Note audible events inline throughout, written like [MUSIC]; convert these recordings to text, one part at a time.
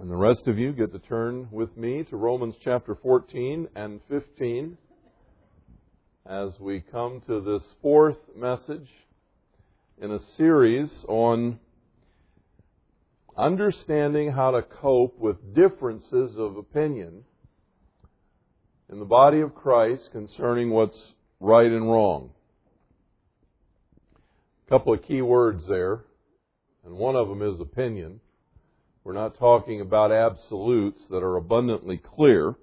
And the rest of you get to turn with me to Romans chapter 14 and 15 as we come to this fourth message in a series on understanding how to cope with differences of opinion in the body of Christ concerning what's right and wrong. A couple of key words there, and one of them is opinion. We're not talking about absolutes that are abundantly clear,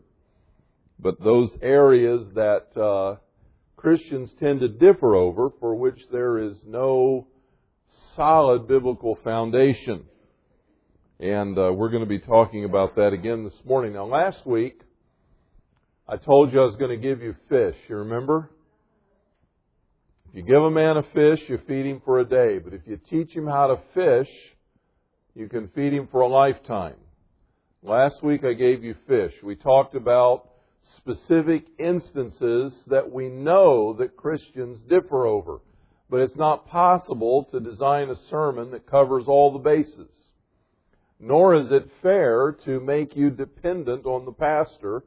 but those areas that uh, Christians tend to differ over for which there is no solid biblical foundation. And uh, we're going to be talking about that again this morning. Now, last week, I told you I was going to give you fish. You remember? If you give a man a fish, you feed him for a day. But if you teach him how to fish, you can feed him for a lifetime. Last week I gave you fish. We talked about specific instances that we know that Christians differ over. But it's not possible to design a sermon that covers all the bases. Nor is it fair to make you dependent on the pastor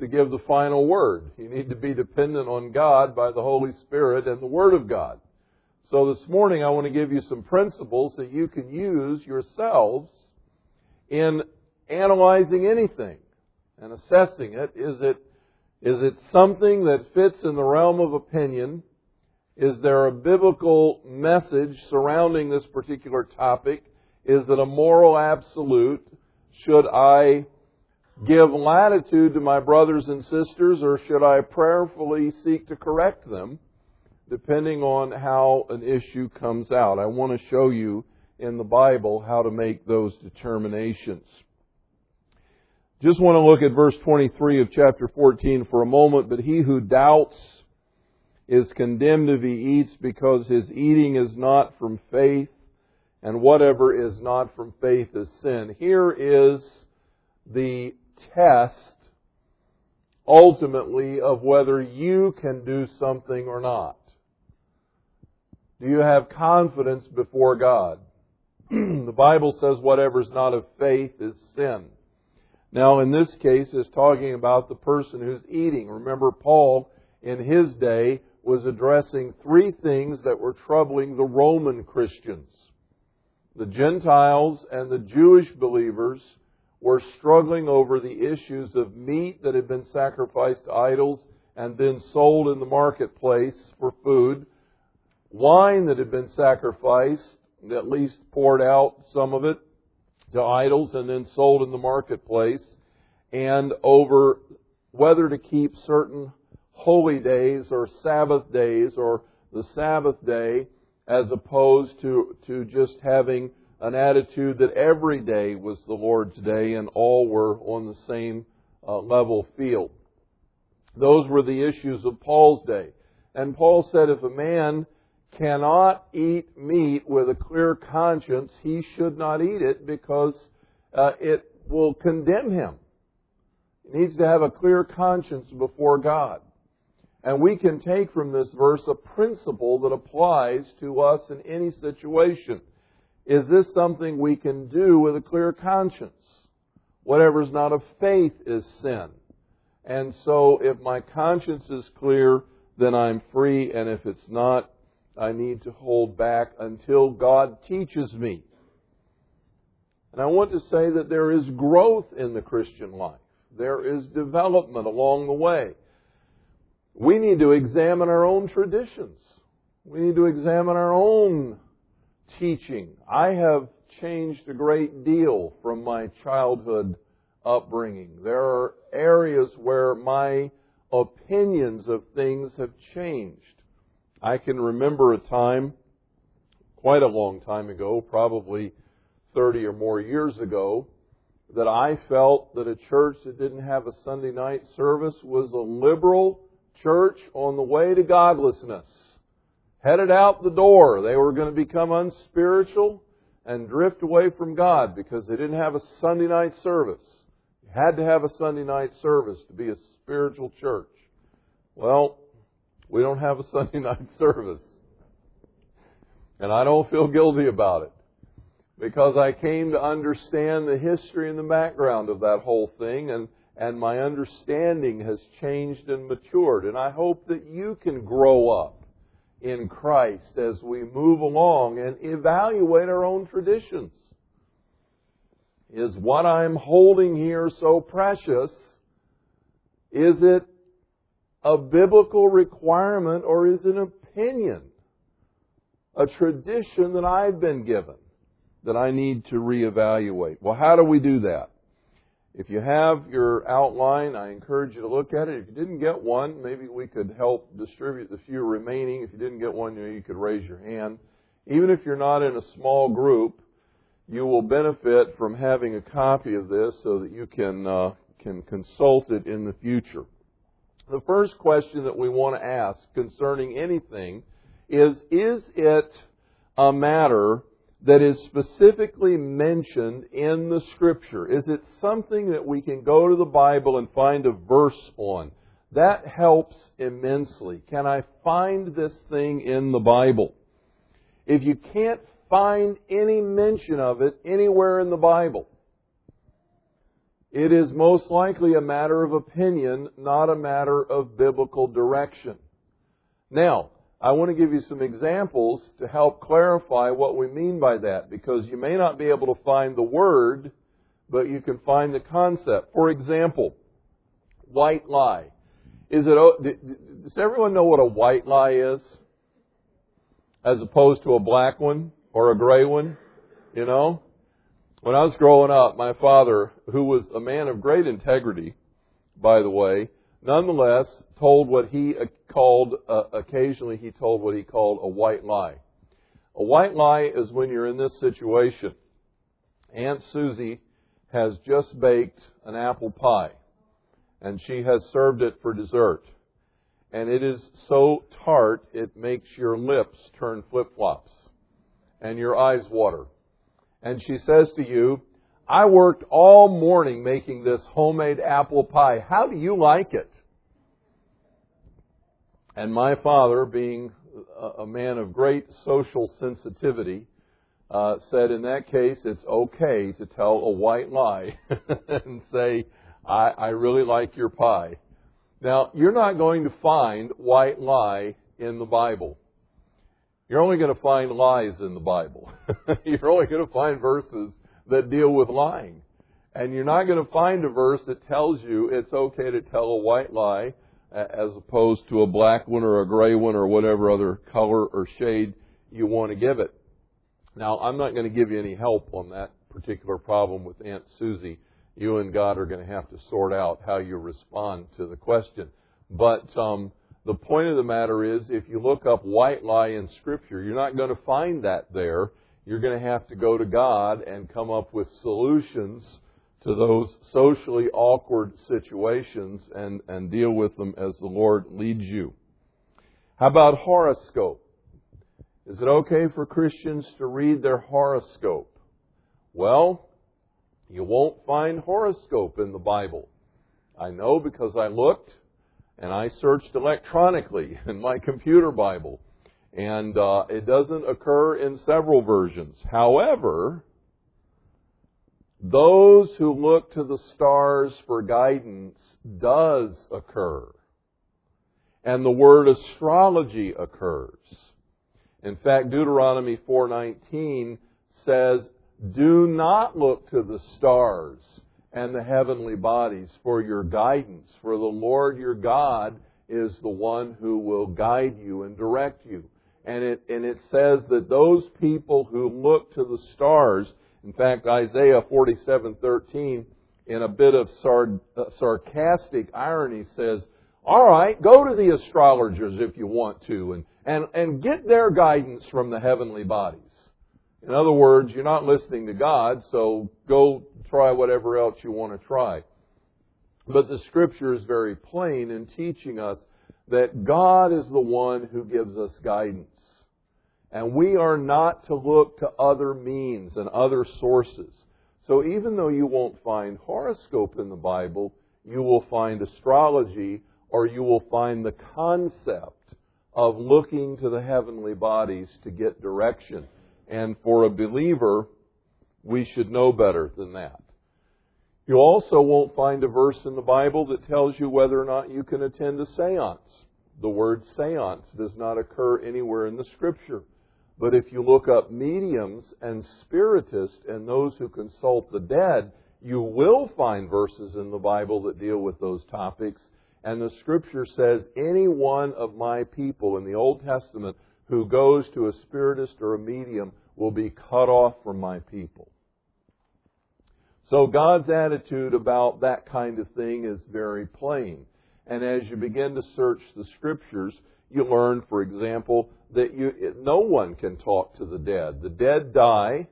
to give the final word. You need to be dependent on God by the Holy Spirit and the Word of God. So this morning I want to give you some principles that you can use yourselves in analyzing anything and assessing it. Is it, is it something that fits in the realm of opinion? Is there a biblical message surrounding this particular topic? Is it a moral absolute? Should I give latitude to my brothers and sisters or should I prayerfully seek to correct them? Depending on how an issue comes out. I want to show you in the Bible how to make those determinations. Just want to look at verse 23 of chapter 14 for a moment. But he who doubts is condemned if he eats because his eating is not from faith, and whatever is not from faith is sin. Here is the test ultimately of whether you can do something or not. Do you have confidence before God? [CLEARS THROAT] the Bible says whatever is not of faith is sin. Now, in this case, is talking about the person who's eating. Remember, Paul, in his day, was addressing three things that were troubling the Roman Christians. The Gentiles and the Jewish believers were struggling over the issues of meat that had been sacrificed to idols and then sold in the marketplace for food wine that had been sacrificed, at least poured out some of it to idols and then sold in the marketplace, and over whether to keep certain holy days or Sabbath days or the Sabbath day as opposed to, to just having an attitude that every day was the Lord's day and all were on the same uh, level field. Those were the issues of Paul's day. And Paul said if a man cannot eat meat with a clear conscience, he should not eat it because uh, it will condemn him. He needs to have a clear conscience before God. And we can take from this verse a principle that applies to us in any situation. Is this something we can do with a clear conscience? Whatever is not of faith is sin. And so if my conscience is clear, then I'm free, and if it's not, I need to hold back until God teaches me. And I want to say that there is growth in the Christian life. There is development along the way. We need to examine our own traditions. We need to examine our own teaching. I have changed a great deal from my childhood upbringing. There are areas where my opinions of things have changed. I can remember a time, quite a long time ago, probably 30 or more years ago, that I felt that a church that didn't have a Sunday night service was a liberal church on the way to godlessness. Headed out the door. They were going to become unspiritual and drift away from God because they didn't have a Sunday night service. You had to have a Sunday night service to be a spiritual church. Well, we don't have a Sunday [LAUGHS] night service. And I don't feel guilty about it. because I came to understand the history and the background of that whole thing and and my understanding has changed and matured and I hope that you can grow up in Christ as we move along and evaluate our own traditions. Is what I'm holding here so precious? Is it a biblical requirement or is an opinion? A tradition that I've been given that I need to reevaluate. Well, how do we do that? If you have your outline, I encourage you to look at it. If you didn't get one, maybe we could help distribute the few remaining. If you didn't get one, you, could raise your hand. Even if you're not in a small group, you will benefit from having a copy of this so that you can uh, can consult it in the future. The first question that we want to ask concerning anything is is it a matter that is specifically mentioned in the scripture? Is it something that we can go to the Bible and find a verse on? That helps immensely. Can I find this thing in the Bible? If you can't find any mention of it anywhere in the Bible, it is most likely a matter of opinion, not a matter of biblical direction. Now, I want to give you some examples to help clarify what we mean by that because you may not be able to find the word, but you can find the concept. For example, white lie. Is it, does everyone know what a white lie is? As opposed to a black one or a gray one? You know? When I was growing up, my father, who was a man of great integrity, by the way, nonetheless told what he called, uh, occasionally he told what he called a white lie. A white lie is when you're in this situation. Aunt Susie has just baked an apple pie, and she has served it for dessert. And it is so tart, it makes your lips turn flip flops, and your eyes water and she says to you, I worked all morning making this homemade apple pie. How do you like it? And my father, being a man of great social sensitivity, uh, said in that case it's okay to tell a white lie [LAUGHS] and say, I, I really like your pie. Now, you're not going to find white lie in the Bible. You're only going to find lies in the Bible. [LAUGHS] you're only going to find verses that deal with lying. And you're not going to find a verse that tells you it's okay to tell a white lie as opposed to a black one or a gray one or whatever other color or shade you want to give it. Now, I'm not going to give you any help on that particular problem with Aunt Susie. You and God are going to have to sort out how you respond to the question. But um, the point of the matter is, if you look up white lie in Scripture, you're not going to find that there. You're going to have to go to God and come up with solutions to those socially awkward situations and, and deal with them as the Lord leads you. How about horoscope? Is it okay for Christians to read their horoscope? Well, you won't find horoscope in the Bible. I know because I looked and I searched electronically [LAUGHS] in my computer Bible, and uh, it doesn't occur in several versions. However, those who look to the stars for guidance does occur. And the word astrology occurs. In fact, Deuteronomy 4:19 says, "Do not look to the stars and the heavenly bodies for your guidance. For the Lord your God is the one who will guide you and direct you. And it, and it says that those people who look to the stars, in fact, Isaiah 47:13, in a bit of sard, uh, sarcastic irony, says, "All right, go to the astrologers if you want to, and and and get their guidance from the heavenly bodies." In other words, you're not listening to God, so go try whatever else you want to try. But the scripture is very plain in teaching us that God is the one who gives us guidance. And we are not to look to other means and other sources. So even though you won't find horoscope in the Bible, you will find astrology or you will find the concept of looking to the heavenly bodies to get direction. And for a believer, We should know better than that. You also won't find a verse in the Bible that tells you whether or not you can attend a seance. The word seance does not occur anywhere in the Scripture. But if you look up mediums and spiritists and those who consult the dead, you will find verses in the Bible that deal with those topics. And the Scripture says, any one of my people in the Old Testament who goes to a spiritist or a medium will be cut off from my people. So God's attitude about that kind of thing is very plain. And as you begin to search the scriptures, you learn, for example, that you, no one can talk to the dead. The dead die,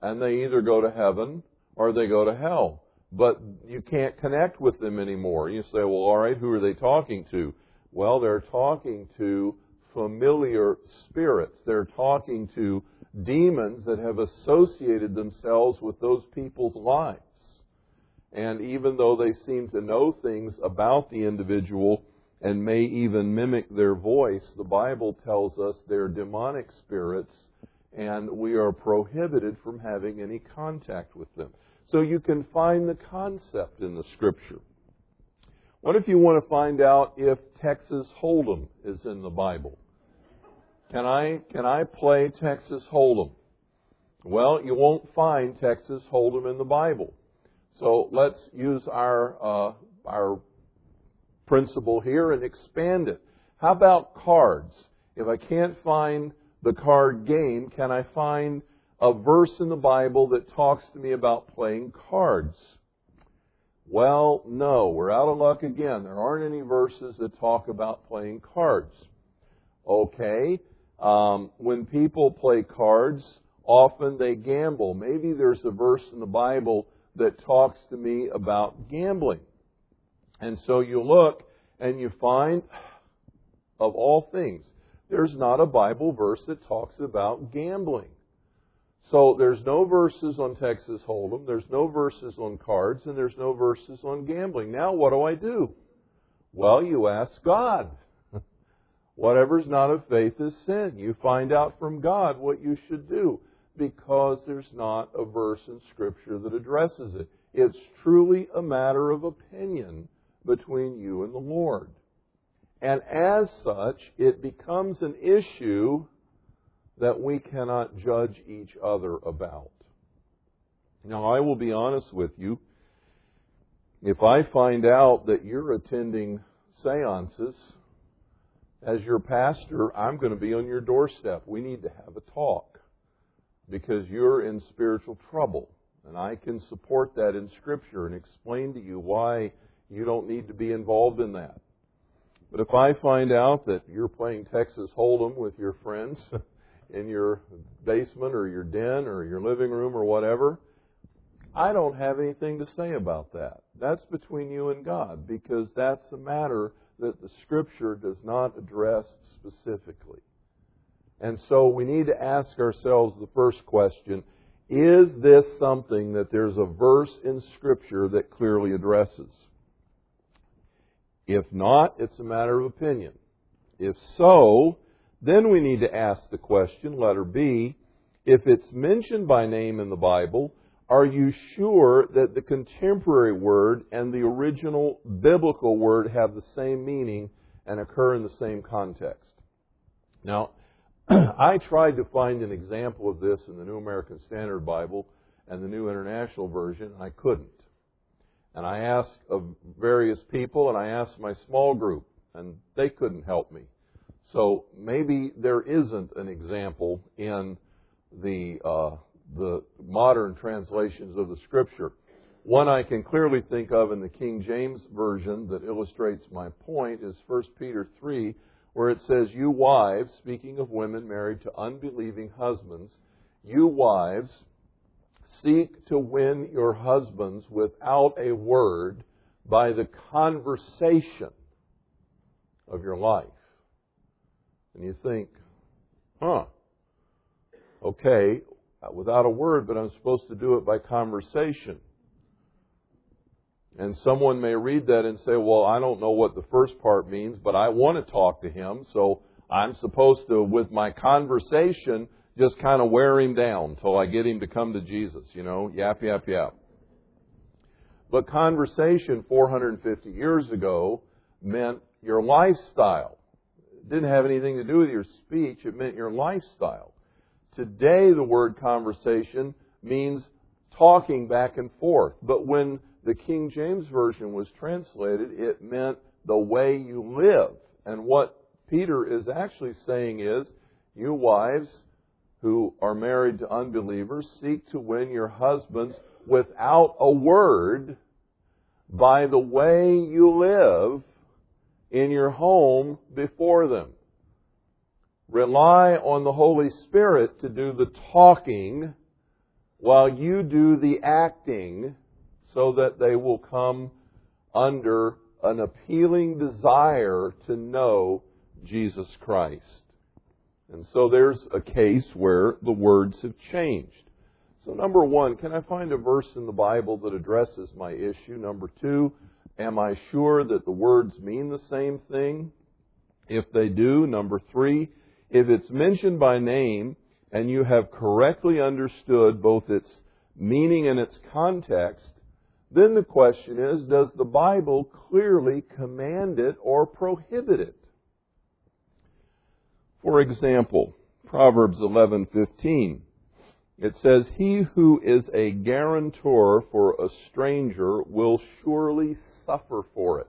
and they either go to heaven or they go to hell. But you can't connect with them anymore. You say, well, all right, who are they talking to? Well, they're talking to familiar spirits. They're talking to demons that have associated themselves with those people's lives. And even though they seem to know things about the individual and may even mimic their voice, the Bible tells us they're demonic spirits and we are prohibited from having any contact with them. So you can find the concept in the scripture. What if you want to find out if Texas Hold'em is in the Bible? Can I can I play Texas Hold'em? Well, you won't find Texas Hold'em in the Bible. So let's use our, uh, our principle here and expand it. How about cards? If I can't find the card game, can I find a verse in the Bible that talks to me about playing cards? Well, no, we're out of luck again. There aren't any verses that talk about playing cards. Okay, um, when people play cards, often they gamble. Maybe there's a verse in the Bible that talks to me about gambling. And so you look and you find, of all things, there's not a Bible verse that talks about gambling. So there's no verses on Texas Hold'em, there's no verses on cards, and there's no verses on gambling. Now what do I do? Well, you ask God. [LAUGHS] Whatever's not of faith is sin. You find out from God what you should do because there's not a verse in Scripture that addresses it. It's truly a matter of opinion between you and the Lord. And as such, it becomes an issue that we cannot judge each other about. Now, I will be honest with you. If I find out that you're attending seances, as your pastor, I'm going to be on your doorstep. We need to have a talk because you're in spiritual trouble. And I can support that in Scripture and explain to you why you don't need to be involved in that. But if I find out that you're playing Texas Hold'em with your friends [LAUGHS] in your basement or your den or your living room or whatever, I don't have anything to say about that. That's between you and God because that's a matter that the Scripture does not address specifically. And so we need to ask ourselves the first question Is this something that there's a verse in Scripture that clearly addresses? If not, it's a matter of opinion. If so, then we need to ask the question, letter B, if it's mentioned by name in the Bible, are you sure that the contemporary word and the original biblical word have the same meaning and occur in the same context? Now, [CLEARS THROAT] I tried to find an example of this in the New American Standard Bible and the New International Version, and I couldn't. And I asked of various people, and I asked my small group, and they couldn't help me. So maybe there isn't an example in the uh, the modern translations of the Scripture. One I can clearly think of in the King James version that illustrates my point is 1 Peter 3, where it says, You wives, speaking of women married to unbelieving husbands, you wives, seek to win your husbands without a word by the conversation of your life. And you think, huh, okay, without a word, but I'm supposed to do it by conversation. And someone may read that and say, well, I don't know what the first part means, but I want to talk to him, so I'm supposed to, with my conversation, just kind of wear him down till I get him to come to Jesus, you know, yap, yap, yap. But conversation 450 years ago meant your lifestyle. Didn't have anything to do with your speech, it meant your lifestyle. Today, the word conversation means talking back and forth. But when the King James Version was translated, it meant the way you live. And what Peter is actually saying is, you wives who are married to unbelievers, seek to win your husbands without a word by the way you live in your home before them. Rely on the Holy Spirit to do the talking while you do the acting so that they will come under an appealing desire to know Jesus Christ. And so there's a case where the words have changed. So, number one, can I find a verse in the Bible that addresses my issue? Number two, am I sure that the words mean the same thing? If they do, number three, if it's mentioned by name and you have correctly understood both its meaning and its context, then the question is, does the Bible clearly command it or prohibit it? For example, Proverbs 11:15. It says, "He who is a guarantor for a stranger will surely suffer for it."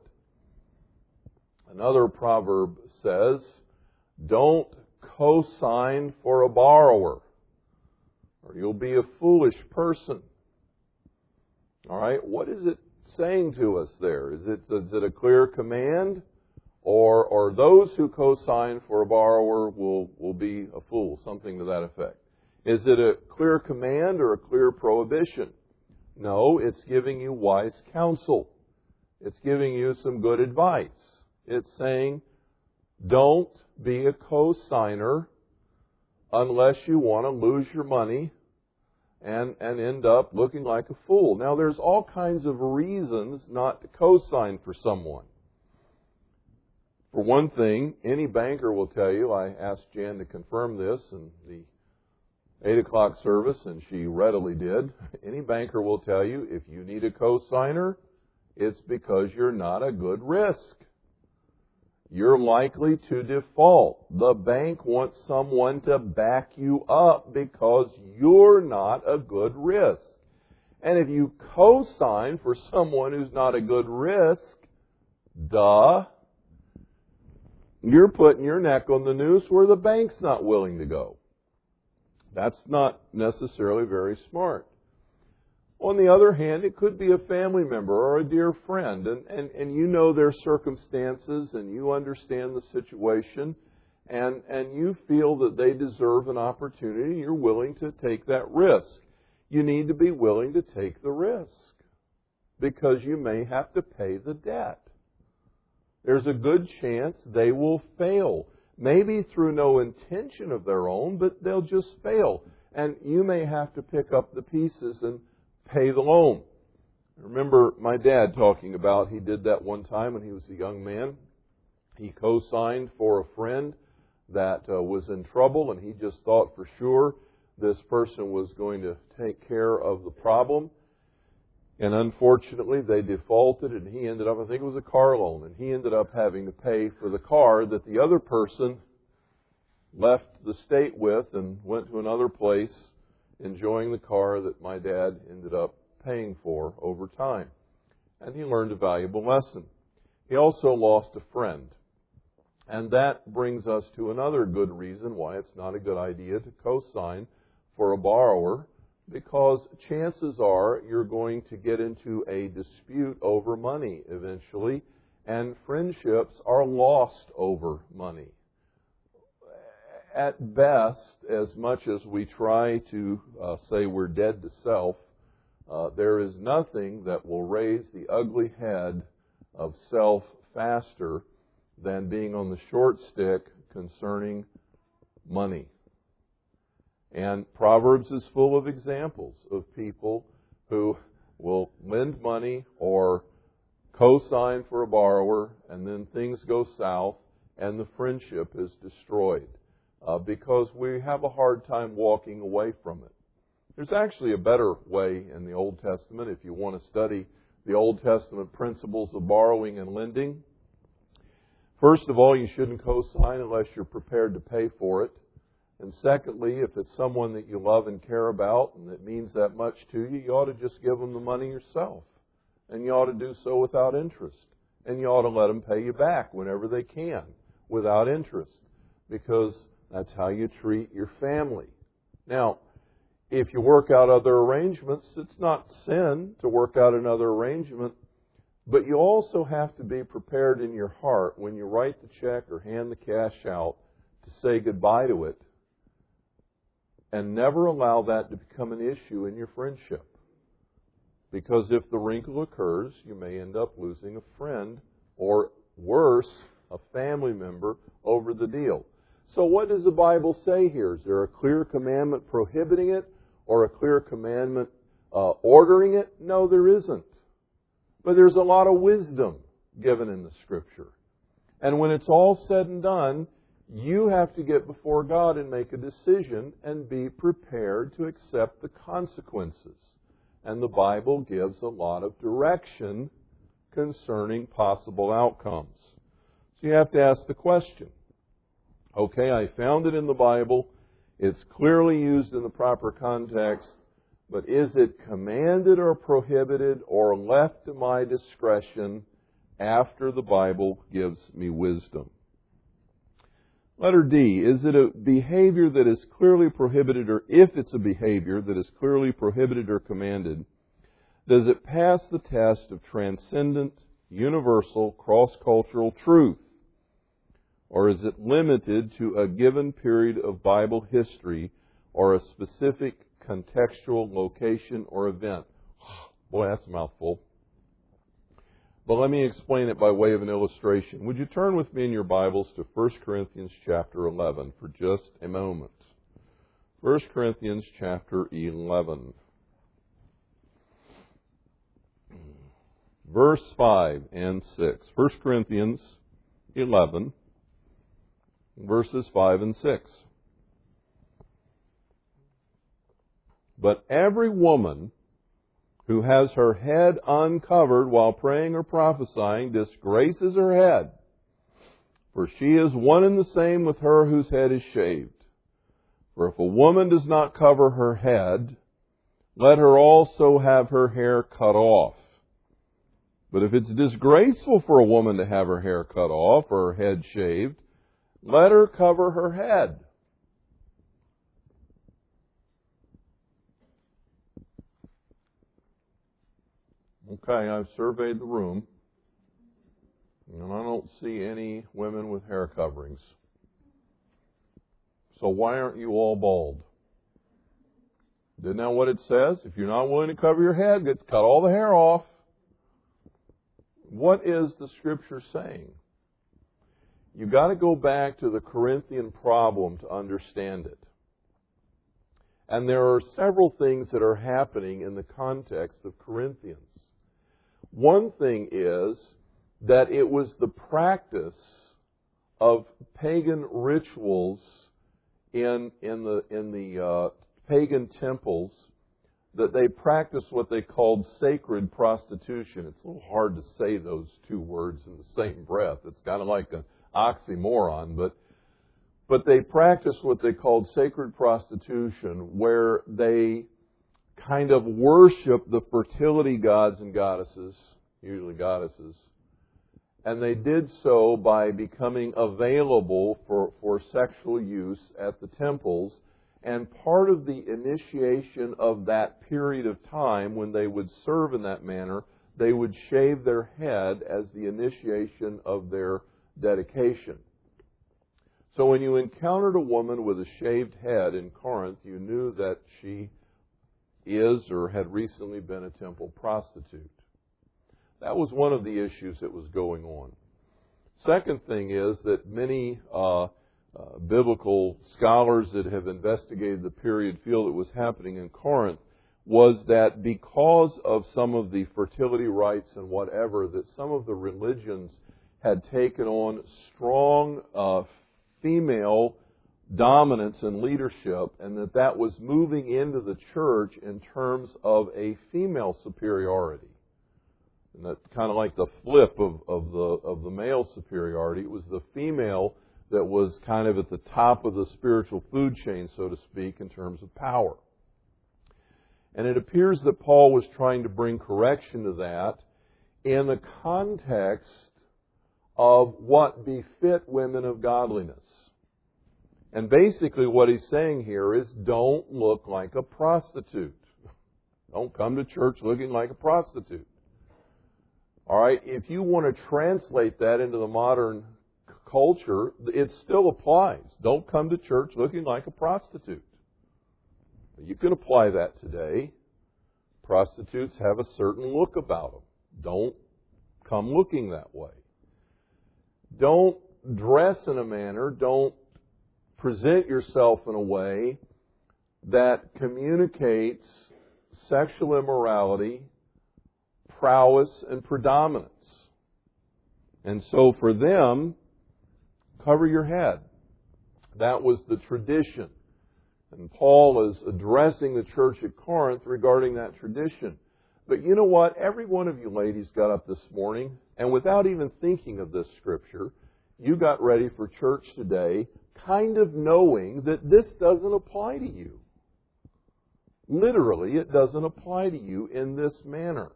Another proverb says, "Don't co-sign for a borrower, or you'll be a foolish person." All right, what is it saying to us there? Is it, is it a clear command? Or, or those who co-sign for a borrower will, will be a fool, something to that effect. Is it a clear command or a clear prohibition? No, it's giving you wise counsel. It's giving you some good advice. It's saying, don't be a co-signer unless you want to lose your money and, and end up looking like a fool. Now, there's all kinds of reasons not to co-sign for someone. For one thing, any banker will tell you, I asked Jan to confirm this in the 8 o'clock service, and she readily did. [LAUGHS] Any banker will tell you if you need a co-signer, it's because you're not a good risk. You're likely to default. The bank wants someone to back you up because you're not a good risk. And if you co-sign for someone who's not a good risk, duh, you're putting your neck on the noose where the bank's not willing to go. That's not necessarily very smart. On the other hand, it could be a family member or a dear friend, and, and, and you know their circumstances and you understand the situation, and, and you feel that they deserve an opportunity, you're willing to take that risk. You need to be willing to take the risk because you may have to pay the debt there's a good chance they will fail. Maybe through no intention of their own, but they'll just fail. And you may have to pick up the pieces and pay the loan. I remember my dad talking about he did that one time when he was a young man. He co-signed for a friend that uh, was in trouble, and he just thought for sure this person was going to take care of the problem. And unfortunately, they defaulted, and he ended up, I think it was a car loan, and he ended up having to pay for the car that the other person left the state with and went to another place enjoying the car that my dad ended up paying for over time. And he learned a valuable lesson. He also lost a friend. And that brings us to another good reason why it's not a good idea to co sign for a borrower because chances are you're going to get into a dispute over money eventually, and friendships are lost over money. At best, as much as we try to uh, say we're dead to self, uh, there is nothing that will raise the ugly head of self faster than being on the short stick concerning money. And Proverbs is full of examples of people who will lend money or co-sign for a borrower and then things go south and the friendship is destroyed. Uh, because we have a hard time walking away from it. There's actually a better way in the Old Testament if you want to study the Old Testament principles of borrowing and lending. First of all, you shouldn't co-sign unless you're prepared to pay for it. And secondly, if it's someone that you love and care about and that means that much to you, you ought to just give them the money yourself. And you ought to do so without interest. And you ought to let them pay you back whenever they can without interest. Because that's how you treat your family. Now, if you work out other arrangements, it's not sin to work out another arrangement, but you also have to be prepared in your heart when you write the check or hand the cash out to say goodbye to it and never allow that to become an issue in your friendship. Because if the wrinkle occurs, you may end up losing a friend or worse, a family member over the deal. So what does the Bible say here? Is there a clear commandment prohibiting it or a clear commandment uh, ordering it? No, there isn't. But there's a lot of wisdom given in the Scripture. And when it's all said and done, you have to get before God and make a decision and be prepared to accept the consequences. And the Bible gives a lot of direction concerning possible outcomes. So you have to ask the question okay, I found it in the Bible. It's clearly used in the proper context, but is it commanded or prohibited or left to my discretion after the Bible gives me wisdom? Letter D, is it a behavior that is clearly prohibited or if it's a behavior that is clearly prohibited or commanded, does it pass the test of transcendent, universal, cross-cultural truth? Or is it limited to a given period of Bible history or a specific contextual location or event? [SIGHS] Boy, that's a mouthful. But let me explain it by way of an illustration. Would you turn with me in your Bibles to 1 Corinthians chapter 11 for just a moment? 1 Corinthians chapter 11. Verse 5 and 6. 1 Corinthians 11 verses 5 and 6. But every woman who has her head uncovered while praying or prophesying disgraces her head, for she is one and the same with her whose head is shaved. For if a woman does not cover her head, let her also have her hair cut off. But if it's disgraceful for a woman to have her hair cut off or her head shaved, let her cover her head. Okay, I've surveyed the room, and I don't see any women with hair coverings. So why aren't you all bald? Isn't that what it says? If you're not willing to cover your head, get cut all the hair off. What is the scripture saying? You've got to go back to the Corinthian problem to understand it. And there are several things that are happening in the context of Corinthians. One thing is that it was the practice of pagan rituals in, in the, in the uh, pagan temples that they practiced what they called sacred prostitution. It's a little hard to say those two words in the same breath. It's kind of like an oxymoron, but but they practiced what they called sacred prostitution, where they kind of worship the fertility gods and goddesses, usually goddesses, and they did so by becoming available for, for sexual use at the temples. And part of the initiation of that period of time when they would serve in that manner, they would shave their head as the initiation of their dedication. So when you encountered a woman with a shaved head in Corinth, you knew that she is or had recently been a temple prostitute. That was one of the issues that was going on. Second thing is that many uh, uh, biblical scholars that have investigated the period feel it was happening in Corinth was that because of some of the fertility rites and whatever, that some of the religions had taken on strong uh, female dominance and leadership, and that that was moving into the church in terms of a female superiority. And that's kind of like the flip of, of the of the male superiority. It was the female that was kind of at the top of the spiritual food chain, so to speak, in terms of power. And it appears that Paul was trying to bring correction to that in the context of what befit women of godliness. And basically what he's saying here is don't look like a prostitute. Don't come to church looking like a prostitute. Alright, if you want to translate that into the modern culture, it still applies. Don't come to church looking like a prostitute. You can apply that today. Prostitutes have a certain look about them. Don't come looking that way. Don't dress in a manner, don't present yourself in a way that communicates sexual immorality, prowess, and predominance. And so for them, cover your head. That was the tradition. And Paul is addressing the church at Corinth regarding that tradition. But you know what? Every one of you ladies got up this morning, and without even thinking of this scripture, you got ready for church today, kind of knowing that this doesn't apply to you. Literally, it doesn't apply to you in this manner.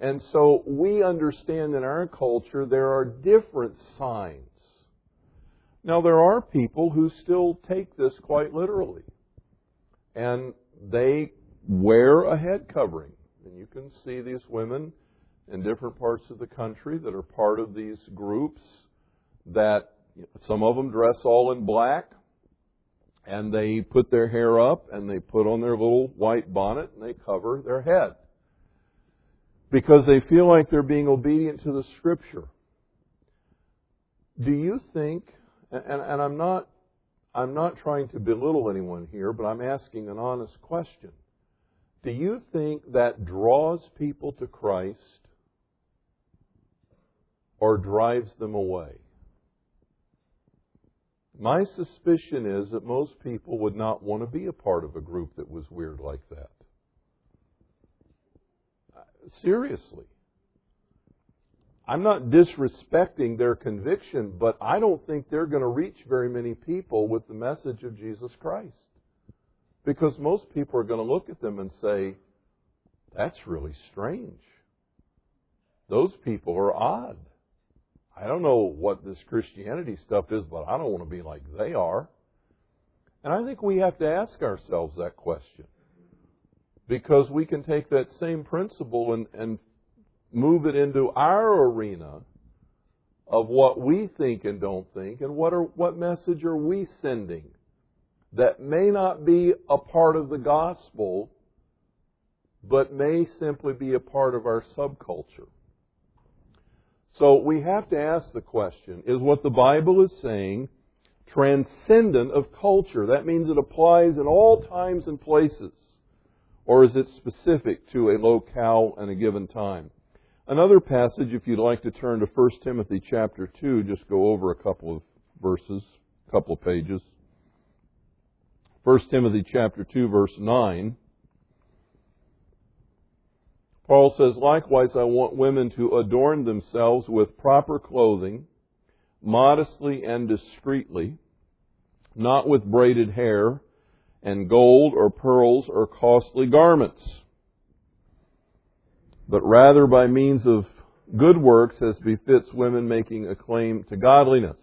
And so we understand in our culture there are different signs. Now, there are people who still take this quite literally. And they wear a head covering. And you can see these women in different parts of the country that are part of these groups that some of them dress all in black and they put their hair up and they put on their little white bonnet and they cover their head because they feel like they're being obedient to the scripture. Do you think and, and I'm not I'm not trying to belittle anyone here, but I'm asking an honest question. Do you think that draws people to Christ or drives them away? My suspicion is that most people would not want to be a part of a group that was weird like that. Seriously. I'm not disrespecting their conviction, but I don't think they're going to reach very many people with the message of Jesus Christ. Because most people are going to look at them and say, that's really strange. Those people are odd. I don't know what this Christianity stuff is, but I don't want to be like they are. And I think we have to ask ourselves that question. Because we can take that same principle and, and move it into our arena of what we think and don't think, and what are what message are we sending that may not be a part of the gospel, but may simply be a part of our subculture. So we have to ask the question, is what the Bible is saying transcendent of culture? That means it applies in all times and places. Or is it specific to a locale and a given time? Another passage, if you'd like to turn to 1 Timothy chapter 2, just go over a couple of verses, a couple of pages. 1 Timothy chapter 2 verse 9. Paul says, Likewise, I want women to adorn themselves with proper clothing, modestly and discreetly, not with braided hair and gold or pearls or costly garments, but rather by means of good works as befits women making a claim to godliness.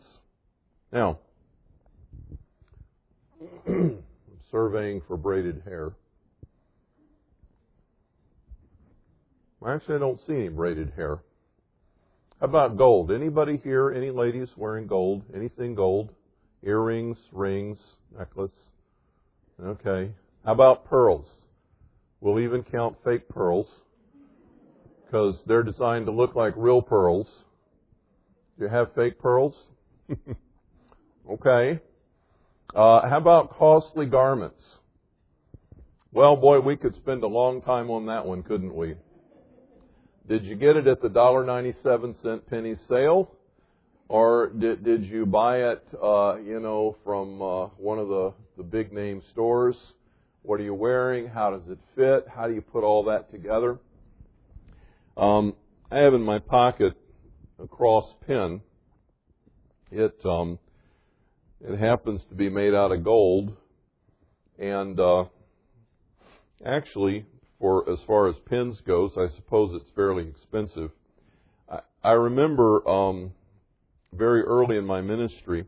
Now, [CLEARS THROAT] I'm surveying for braided hair. Actually, I don't see any braided hair. How about gold? Anybody here, any ladies wearing gold? Anything gold? Earrings, rings, necklace? Okay. How about pearls? We'll even count fake pearls because they're designed to look like real pearls. Do you have fake pearls? [LAUGHS] okay. Uh, how about costly garments? Well, boy, we could spend a long time on that one, couldn't we? Did you get it at the $1.97 penny sale? Or did, did you buy it, uh, you know, from uh, one of the, the big name stores? What are you wearing? How does it fit? How do you put all that together? Um, I have in my pocket a cross pin. It um, it happens to be made out of gold, and uh, actually, for as far as pins goes, I suppose it's fairly expensive. I, I remember um, very early in my ministry.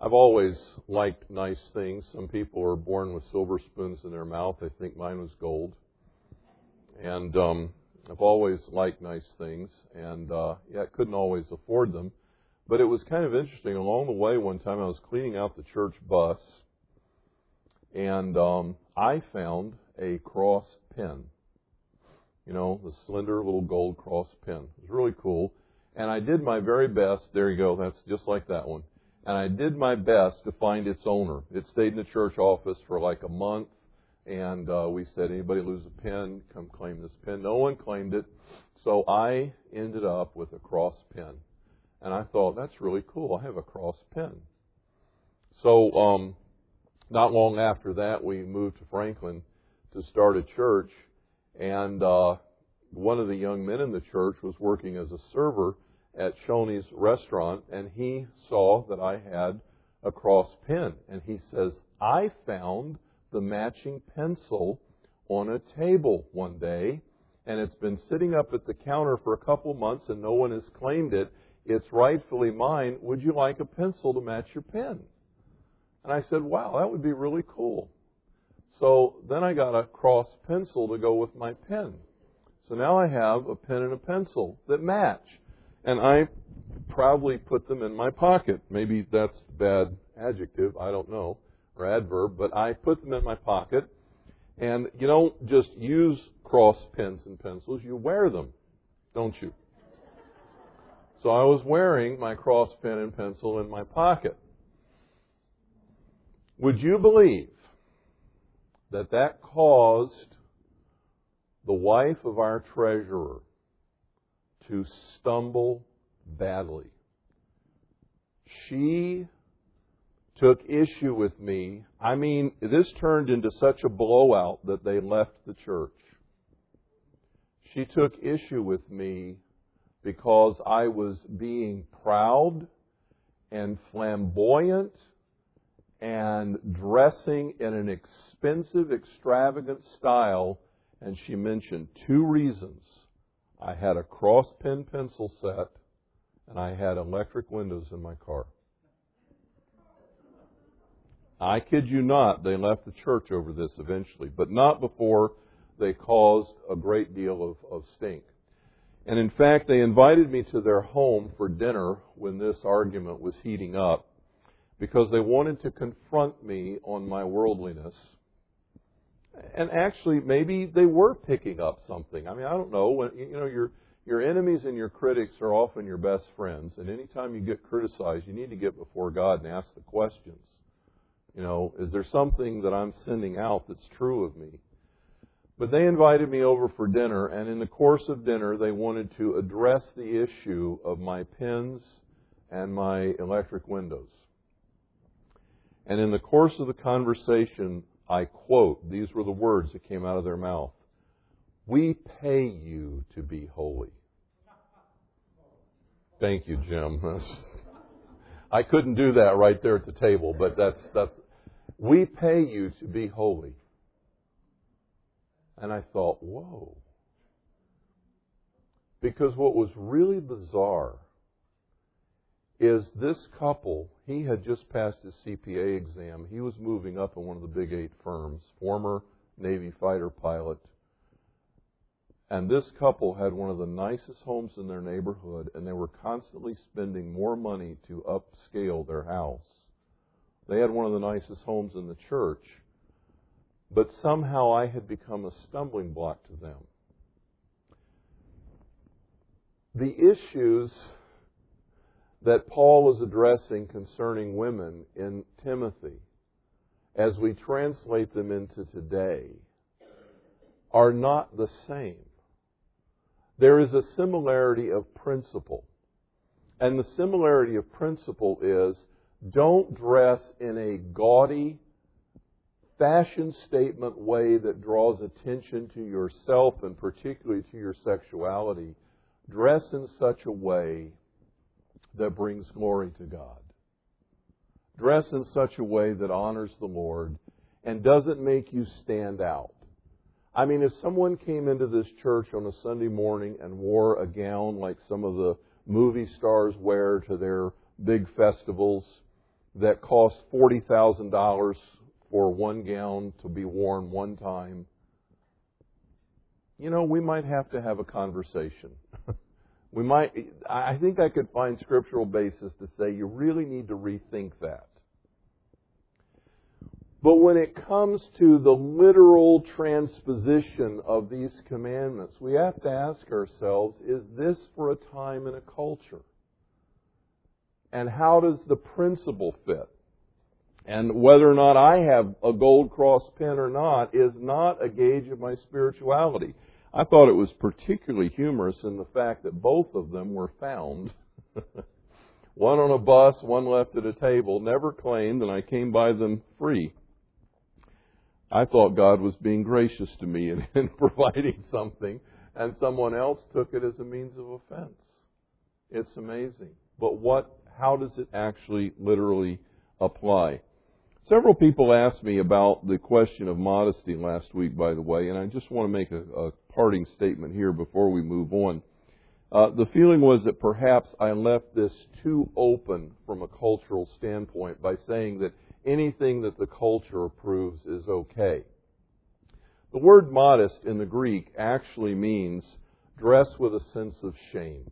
I've always liked nice things. Some people are born with silver spoons in their mouth. I think mine was gold. And um, I've always liked nice things, and uh, yeah, couldn't always afford them. But it was kind of interesting. Along the way, one time I was cleaning out the church bus, and um, I found a cross pin. You know, the slender little gold cross pin. It was really cool. And I did my very best. There you go. That's just like that one. And I did my best to find its owner. It stayed in the church office for like a month. And uh, we said, anybody lose a pin, come claim this pin. No one claimed it. So I ended up with a cross pin. And I thought, that's really cool. I have a cross pin. So, um, not long after that, we moved to Franklin to start a church. And uh, one of the young men in the church was working as a server at Shoney's restaurant, and he saw that I had a cross pin. And he says, I found the matching pencil on a table one day, and it's been sitting up at the counter for a couple months, and no one has claimed it. It's rightfully mine. Would you like a pencil to match your pen? And I said, Wow, that would be really cool. So then I got a cross pencil to go with my pen. So now I have a pen and a pencil that match and I proudly put them in my pocket. Maybe that's the bad adjective, I don't know, or adverb, but I put them in my pocket. And you don't just use cross pens and pencils, you wear them, don't you? So I was wearing my cross pen and pencil in my pocket. Would you believe that that caused the wife of our treasurer to stumble badly. She took issue with me. I mean, this turned into such a blowout that they left the church. She took issue with me because I was being proud and flamboyant and dressing in an expensive, extravagant style. And she mentioned two reasons I had a cross pen pencil set, and I had electric windows in my car. I kid you not, they left the church over this eventually, but not before they caused a great deal of, of stink. And in fact, they invited me to their home for dinner when this argument was heating up because they wanted to confront me on my worldliness and actually maybe they were picking up something. I mean, I don't know. When you know your your enemies and your critics are often your best friends, and anytime you get criticized, you need to get before God and ask the questions. You know, is there something that I'm sending out that's true of me? But they invited me over for dinner, and in the course of dinner, they wanted to address the issue of my pens and my electric windows. And in the course of the conversation, I quote, these were the words that came out of their mouth We pay you to be holy. Thank you, Jim. [LAUGHS] I couldn't do that right there at the table, but that's, that's, we pay you to be holy. And I thought, whoa. Because what was really bizarre is this couple, he had just passed his CPA exam. He was moving up in one of the big eight firms, former Navy fighter pilot. And this couple had one of the nicest homes in their neighborhood, and they were constantly spending more money to upscale their house. They had one of the nicest homes in the church, but somehow I had become a stumbling block to them. The issues that Paul is addressing concerning women in Timothy, as we translate them into today, are not the same. There is a similarity of principle. And the similarity of principle is don't dress in a gaudy, fashion statement way that draws attention to yourself and particularly to your sexuality. Dress in such a way that brings glory to God. Dress in such a way that honors the Lord and doesn't make you stand out. I mean, if someone came into this church on a Sunday morning and wore a gown like some of the movie stars wear to their big festivals that cost $40,000 for one gown to be worn one time, you know, we might have to have a conversation. [LAUGHS] we might, I think I could find scriptural basis to say you really need to rethink that. But when it comes to the literal transposition of these commandments, we have to ask ourselves is this for a time and a culture? And how does the principle fit? And whether or not I have a gold cross pin or not is not a gauge of my spirituality. I thought it was particularly humorous in the fact that both of them were found. [LAUGHS] one on a bus, one left at a table, never claimed, and I came by them free. I thought God was being gracious to me [LAUGHS] in, in providing something, and someone else took it as a means of offense. It's amazing. But what, how does it actually literally apply? Several people asked me about the question of modesty last week, by the way, and I just want to make a, a parting statement here before we move on. Uh, the feeling was that perhaps I left this too open from a cultural standpoint by saying that anything that the culture approves is okay. The word modest in the Greek actually means dress with a sense of shame.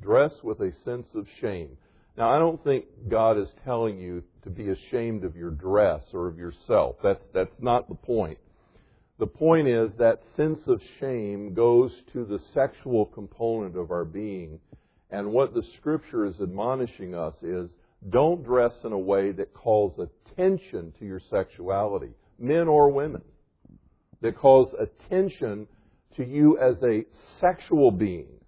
Dress with a sense of shame. Now, I don't think God is telling you to be ashamed of your dress or of yourself. That's, that's not the point. The point is that sense of shame goes to the sexual component of our being. And what the scripture is admonishing us is don't dress in a way that calls attention to your sexuality, men or women, that calls attention to you as a sexual being.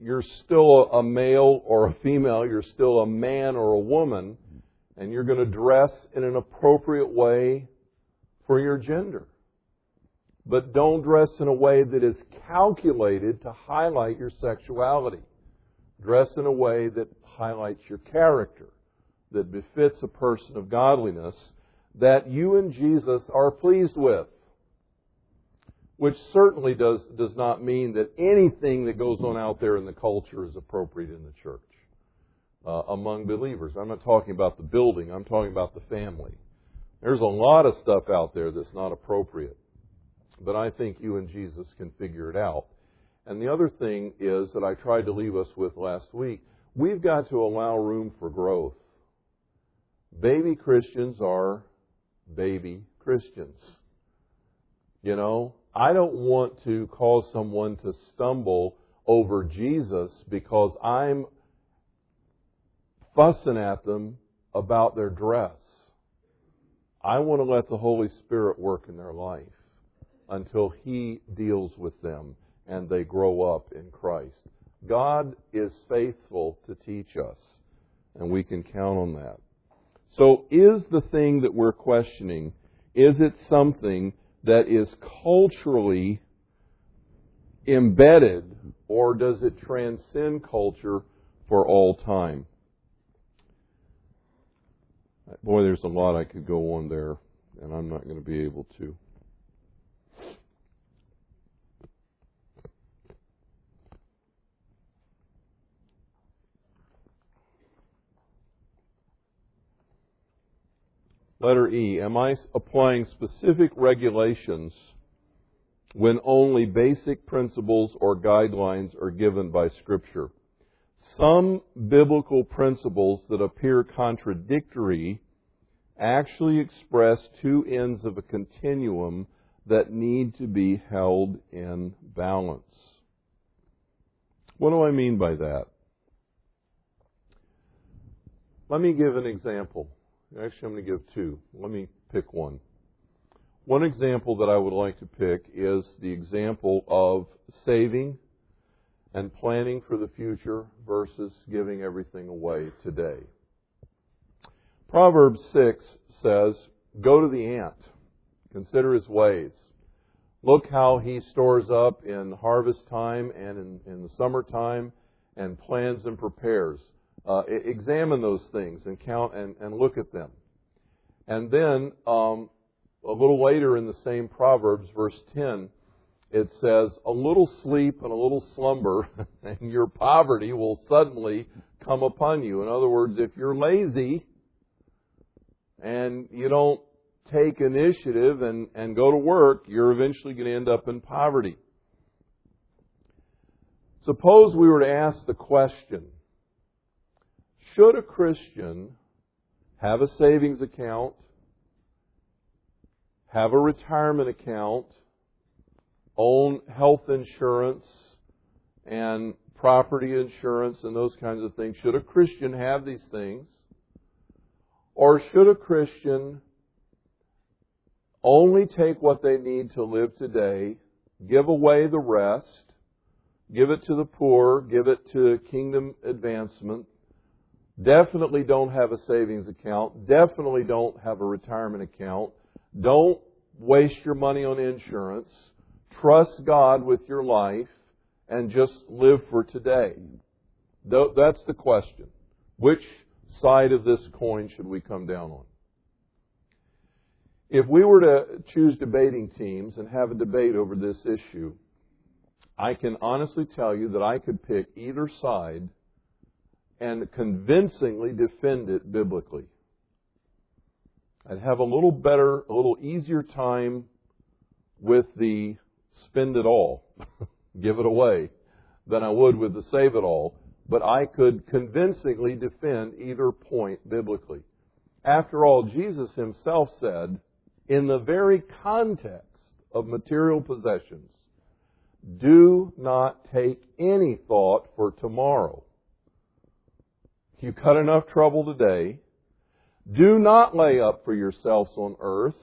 You're still a male or a female, you're still a man or a woman, and you're going to dress in an appropriate way for your gender. But don't dress in a way that is calculated to highlight your sexuality. Dress in a way that highlights your character, that befits a person of godliness, that you and Jesus are pleased with. Which certainly does, does not mean that anything that goes on out there in the culture is appropriate in the church uh, among believers. I'm not talking about the building, I'm talking about the family. There's a lot of stuff out there that's not appropriate. But I think you and Jesus can figure it out. And the other thing is that I tried to leave us with last week we've got to allow room for growth. Baby Christians are baby Christians. You know, I don't want to cause someone to stumble over Jesus because I'm fussing at them about their dress. I want to let the Holy Spirit work in their life until He deals with them and they grow up in Christ. God is faithful to teach us, and we can count on that. So, is the thing that we're questioning, is it something that is culturally embedded, or does it transcend culture for all time? Boy, there's a lot I could go on there, and I'm not going to be able to. Letter E, am I applying specific regulations when only basic principles or guidelines are given by Scripture? Some biblical principles that appear contradictory actually express two ends of a continuum that need to be held in balance. What do I mean by that? Let me give an example. Actually, I'm going to give two. Let me pick one. One example that I would like to pick is the example of saving and planning for the future versus giving everything away today. Proverbs 6 says, Go to the ant, consider his ways. Look how he stores up in harvest time and in, in the summertime and plans and prepares. Uh, examine those things and count and, and look at them. And then, um, a little later in the same Proverbs, verse 10, it says, A little sleep and a little slumber, [LAUGHS] and your poverty will suddenly come upon you. In other words, if you're lazy and you don't take initiative and, and go to work, you're eventually going to end up in poverty. Suppose we were to ask the question Should a Christian have a savings account, have a retirement account, own health insurance, and property insurance, and those kinds of things? Should a Christian have these things? Or should a Christian only take what they need to live today, give away the rest, give it to the poor, give it to kingdom advancement. Definitely don't have a savings account. Definitely don't have a retirement account. Don't waste your money on insurance. Trust God with your life and just live for today. That's the question. Which side of this coin should we come down on? If we were to choose debating teams and have a debate over this issue, I can honestly tell you that I could pick either side and convincingly defend it biblically. I'd have a little better, a little easier time with the spend it all, [LAUGHS] give it away, than I would with the save it all, but I could convincingly defend either point biblically. After all, Jesus himself said, in the very context of material possessions, do not take any thought for tomorrow. You've got enough trouble today. Do not lay up for yourselves on earth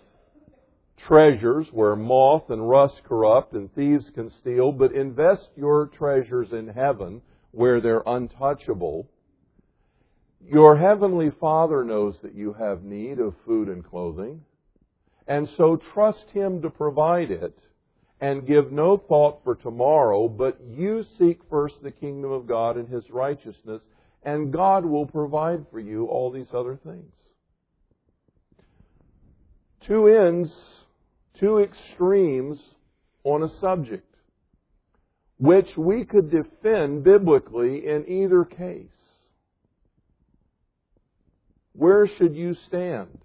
treasures where moth and rust corrupt and thieves can steal, but invest your treasures in heaven where they're untouchable. Your heavenly Father knows that you have need of food and clothing, and so trust Him to provide it and give no thought for tomorrow, but you seek first the kingdom of God and His righteousness, and God will provide for you all these other things. Two ends, two extremes on a subject, which we could defend biblically in either case. Where should you stand?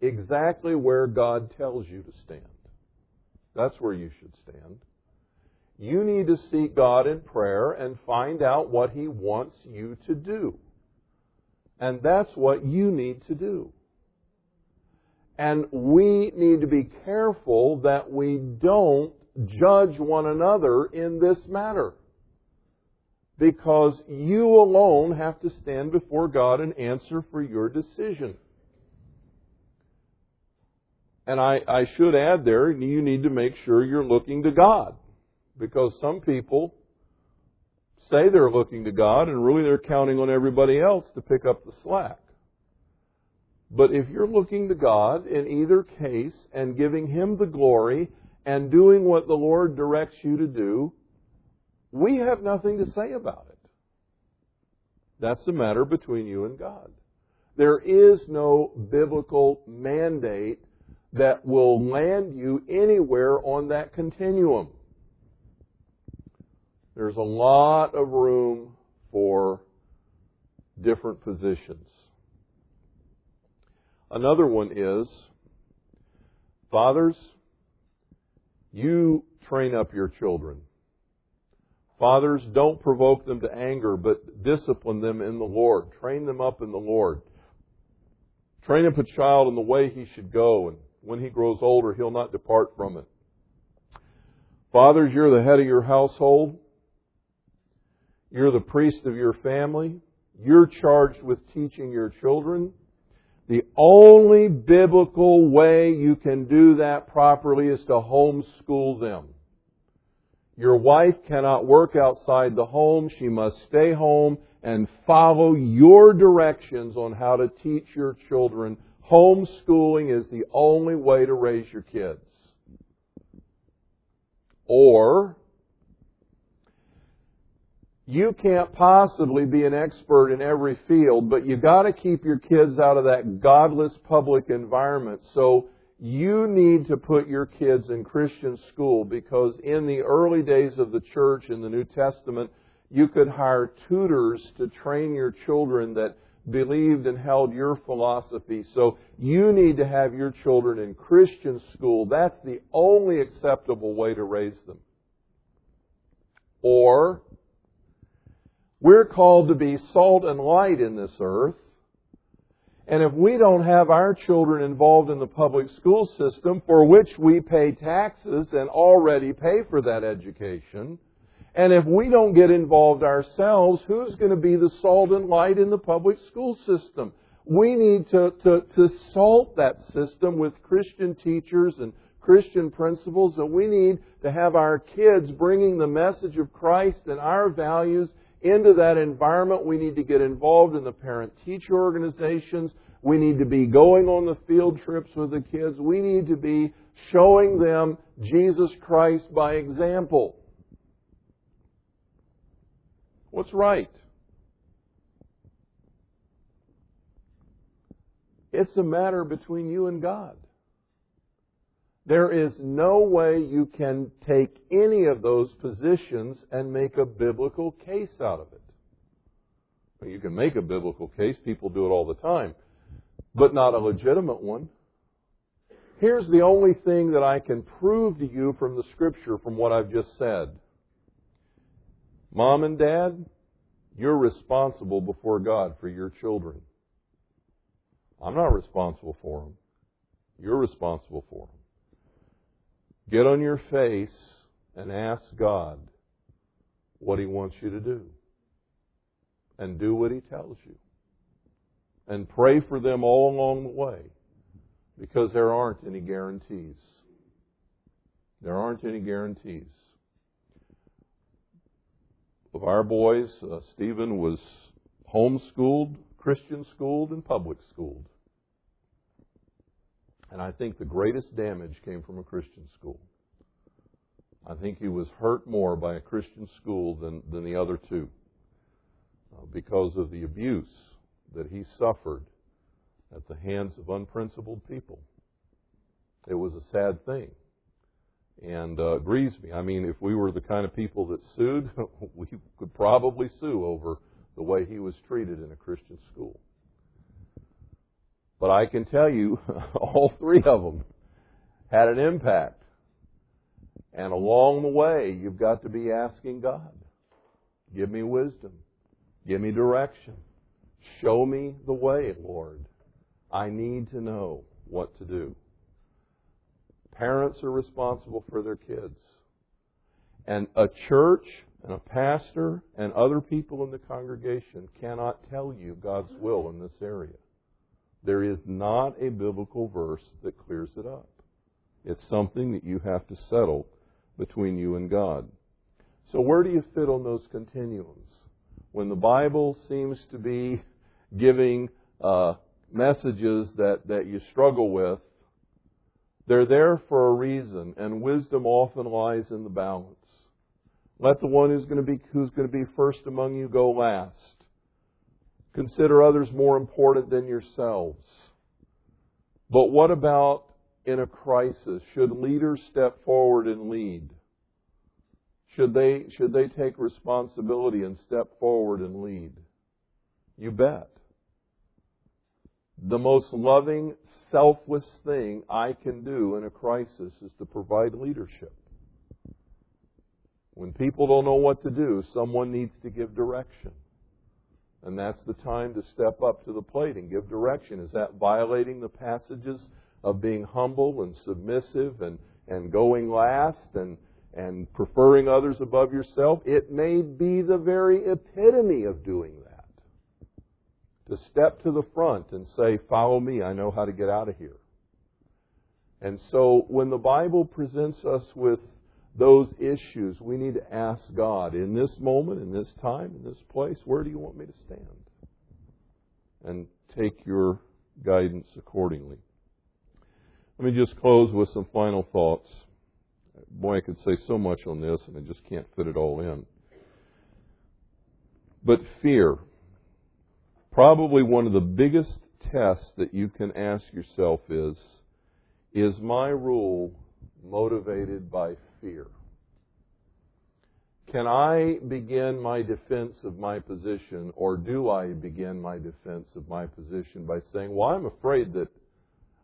Exactly where God tells you to stand. That's where you should stand. You need to seek God in prayer and find out what He wants you to do. And that's what you need to do. And we need to be careful that we don't judge one another in this matter. Because you alone have to stand before God and answer for your decision. And I, I should add there, you need to make sure you're looking to God. Because some people say they're looking to God and really they're counting on everybody else to pick up the slack. But if you're looking to God in either case and giving Him the glory and doing what the Lord directs you to do, we have nothing to say about it. That's a matter between you and God. There is no biblical mandate that will land you anywhere on that continuum. There's a lot of room for different positions. Another one is fathers, you train up your children. Fathers, don't provoke them to anger, but discipline them in the Lord. Train them up in the Lord. Train up a child in the way he should go, and when he grows older, he'll not depart from it. Fathers, you're the head of your household. You're the priest of your family. You're charged with teaching your children. The only biblical way you can do that properly is to homeschool them. Your wife cannot work outside the home. She must stay home and follow your directions on how to teach your children. Homeschooling is the only way to raise your kids. Or, you can't possibly be an expert in every field, but you gotta keep your kids out of that godless public environment. So, you need to put your kids in Christian school because in the early days of the church in the New Testament, you could hire tutors to train your children that believed and held your philosophy. So you need to have your children in Christian school. That's the only acceptable way to raise them. Or, we're called to be salt and light in this earth. And if we don't have our children involved in the public school system, for which we pay taxes and already pay for that education, and if we don't get involved ourselves, who's going to be the salt and light in the public school system? We need to, to, to salt that system with Christian teachers and Christian principles, and we need to have our kids bringing the message of Christ and our values into that environment. We need to get involved in the parent teacher organizations. We need to be going on the field trips with the kids. We need to be showing them Jesus Christ by example. What's right? It's a matter between you and God. There is no way you can take any of those positions and make a biblical case out of it. You can make a biblical case, people do it all the time, but not a legitimate one. Here's the only thing that I can prove to you from the Scripture from what I've just said. Mom and dad, you're responsible before God for your children. I'm not responsible for them. You're responsible for them. Get on your face and ask God what He wants you to do. And do what He tells you. And pray for them all along the way because there aren't any guarantees. There aren't any guarantees of our boys, uh, Stephen was homeschooled, Christian schooled, and public schooled. And I think the greatest damage came from a Christian school. I think he was hurt more by a Christian school than, than the other two uh, because of the abuse that he suffered at the hands of unprincipled people. It was a sad thing and uh, grieves me. I mean, if we were the kind of people that sued, [LAUGHS] we could probably sue over the way he was treated in a Christian school. But I can tell you, [LAUGHS] all three of them had an impact. And along the way, you've got to be asking God, give me wisdom, give me direction, show me the way, Lord. I need to know what to do. Parents are responsible for their kids. And a church and a pastor and other people in the congregation cannot tell you God's will in this area. There is not a biblical verse that clears it up. It's something that you have to settle between you and God. So where do you fit on those continuums? When the Bible seems to be giving uh, messages that, that you struggle with, they're there for a reason, and wisdom often lies in the balance. Let the one who's going to be who's going to be first among you go last. Consider others more important than yourselves. But what about in a crisis? Should leaders step forward and lead? Should they should they take responsibility and step forward and lead? You bet. The most loving, selfless thing I can do in a crisis is to provide leadership. When people don't know what to do, someone needs to give direction. And that's the time to step up to the plate and give direction. Is that violating the passages of being humble and submissive and, and going last and, and preferring others above yourself? It may be the very epitome of doing that to step to the front and say, Follow me, I know how to get out of here. And so when the Bible presents us with those issues, we need to ask God in this moment, in this time, in this place, where do you want me to stand? And take your guidance accordingly. Let me just close with some final thoughts. Boy, I could say so much on this, and I just can't fit it all in. But fear, probably one of the biggest tests that you can ask yourself is Is my rule motivated by fear? Can I begin my defense of my position, or do I begin my defense of my position by saying, Well, I'm afraid that,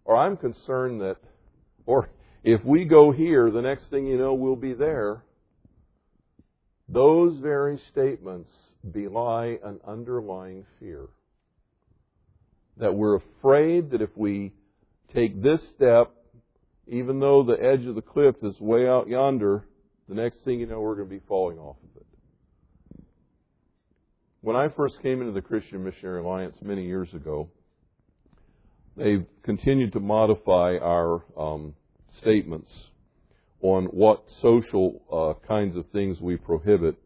or I'm concerned that, or if we go here, the next thing you know, we'll be there. Those very statements belie an underlying fear. That we're afraid that if we take this step, even though the edge of the cliff is way out yonder, the next thing you know, we're going to be falling off of it. When I first came into the Christian Missionary Alliance many years ago, they've continued to modify our um, statements on what social uh, kinds of things we prohibit,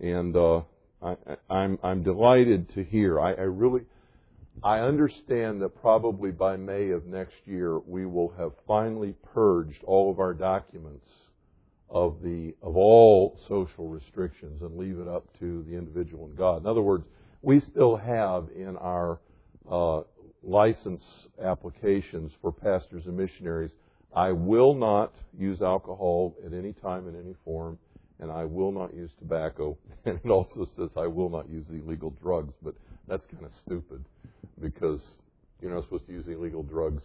and uh, I, I'm I'm delighted to hear. I, I really I understand that probably by May of next year we will have finally purged all of our documents of the of all social restrictions and leave it up to the individual and God. In other words, we still have in our uh, license applications for pastors and missionaries I will not use alcohol at any time in any form, and I will not use tobacco. [LAUGHS] And it also says I will not use illegal drugs, but that's kind of stupid because you're not supposed to use illegal drugs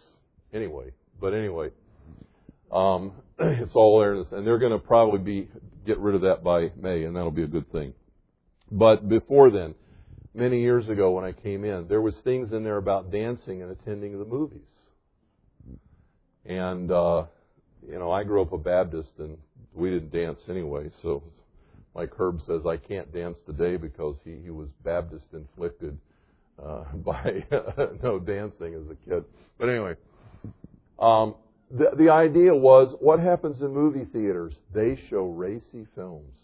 anyway. But anyway, um, [CLEARS THROAT] it's all there, and they're going to probably be get rid of that by May, and that'll be a good thing. But before then, many years ago when I came in, there was things in there about dancing and attending the movies. And, uh, you know, I grew up a Baptist and we didn't dance anyway. So, like Herb says, I can't dance today because he, he was Baptist inflicted uh, [LAUGHS] by [LAUGHS] no dancing as a kid. But anyway, um, the, the idea was what happens in movie theaters? They show racy films.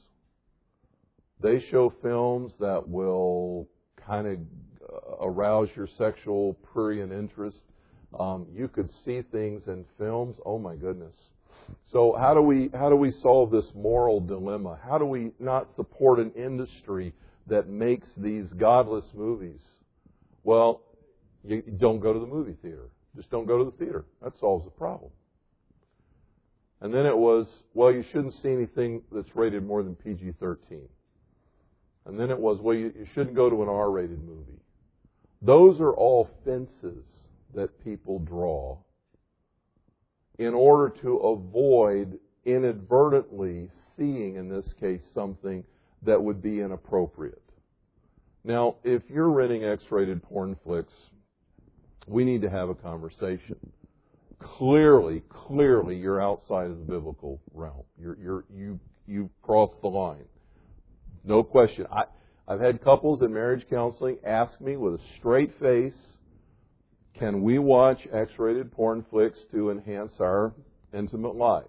They show films that will kind of uh, arouse your sexual prurient interest. Um, you could see things in films. Oh my goodness. So how do we how do we solve this moral dilemma? How do we not support an industry that makes these godless movies? Well, you don't go to the movie theater. Just don't go to the theater. That solves the problem. And then it was, well, you shouldn't see anything that's rated more than PG 13. And then it was, well, you, you shouldn't go to an R rated movie. Those are all fences that people draw in order to avoid inadvertently seeing, in this case, something that would be inappropriate. Now, if you're renting X rated porn flicks, we need to have a conversation. Clearly, clearly, you're outside of the biblical realm. You're, you're, you, you've crossed the line. No question. I, I've had couples in marriage counseling ask me with a straight face, can we watch X rated porn flicks to enhance our intimate lives?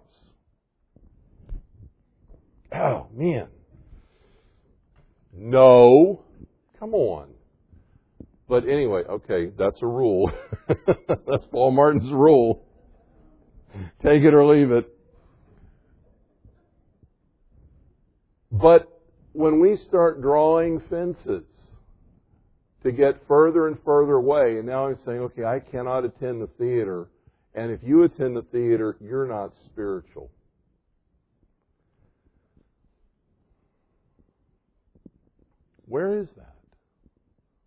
Oh, man. No. Come on. But anyway, okay, that's a rule. [LAUGHS] that's Paul Martin's rule. Take it or leave it. But when we start drawing fences, to get further and further away. And now I'm saying, okay, I cannot attend the theater. And if you attend the theater, you're not spiritual. Where is that?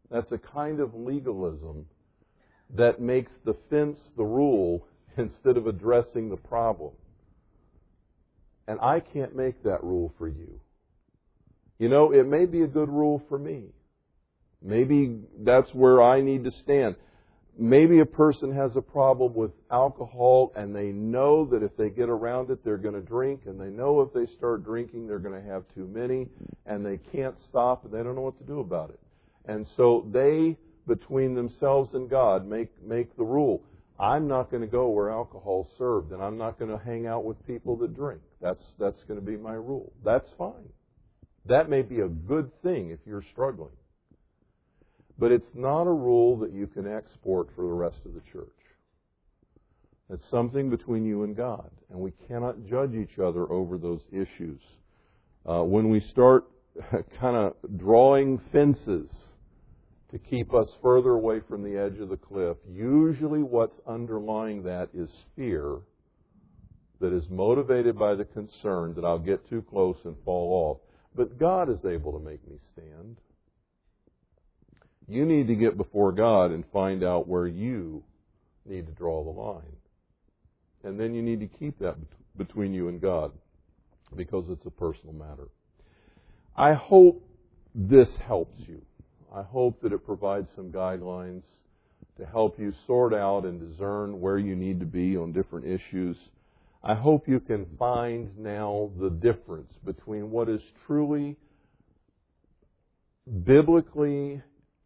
That's a kind of legalism that makes the fence the rule [LAUGHS] instead of addressing the problem. And I can't make that rule for you. You know, it may be a good rule for me. Maybe that's where I need to stand. Maybe a person has a problem with alcohol and they know that if they get around it, they're going to drink, and they know if they start drinking, they're going to have too many, and they can't stop, and they don't know what to do about it. And so they, between themselves and God, make, make the rule. I'm not going to go where alcohol's served, and I'm not going to hang out with people that drink. That's that's going to be my rule. That's fine. That may be a good thing if you're struggling. But it's not a rule that you can export for the rest of the church. It's something between you and God, and we cannot judge each other over those issues. Uh, when we start [LAUGHS] kind of drawing fences to keep us further away from the edge of the cliff, usually what's underlying that is fear that is motivated by the concern that I'll get too close and fall off. But God is able to make me stand. You need to get before God and find out where you need to draw the line. And then you need to keep that between you and God because it's a personal matter. I hope this helps you. I hope that it provides some guidelines to help you sort out and discern where you need to be on different issues. I hope you can find now the difference between what is truly biblically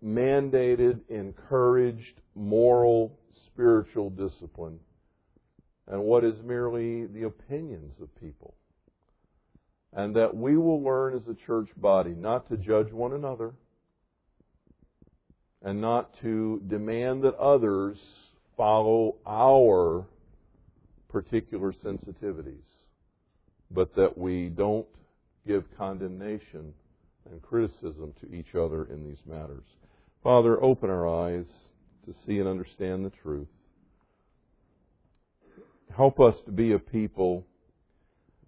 mandated, encouraged, moral, spiritual discipline and what is merely the opinions of people. And that we will learn as a church body not to judge one another and not to demand that others follow our particular sensitivities, but that we don't give condemnation and criticism to each other in these matters. Father, open our eyes to see and understand the truth. Help us to be a people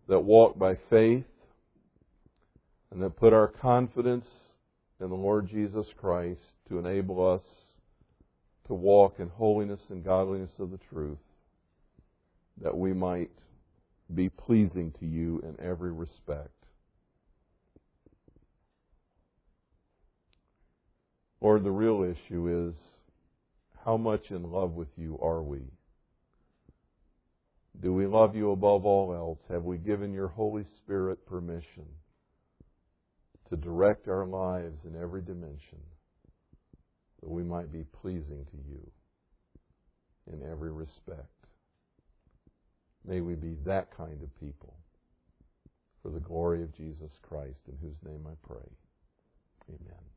that walk by faith and that put our confidence in the Lord Jesus Christ to enable us to walk in holiness and godliness of the truth, that we might be pleasing to you in every respect. Lord, the real issue is how much in love with you are we? Do we love you above all else? Have we given your Holy Spirit permission to direct our lives in every dimension that we might be pleasing to you in every respect? May we be that kind of people for the glory of Jesus Christ, in whose name I pray. Amen.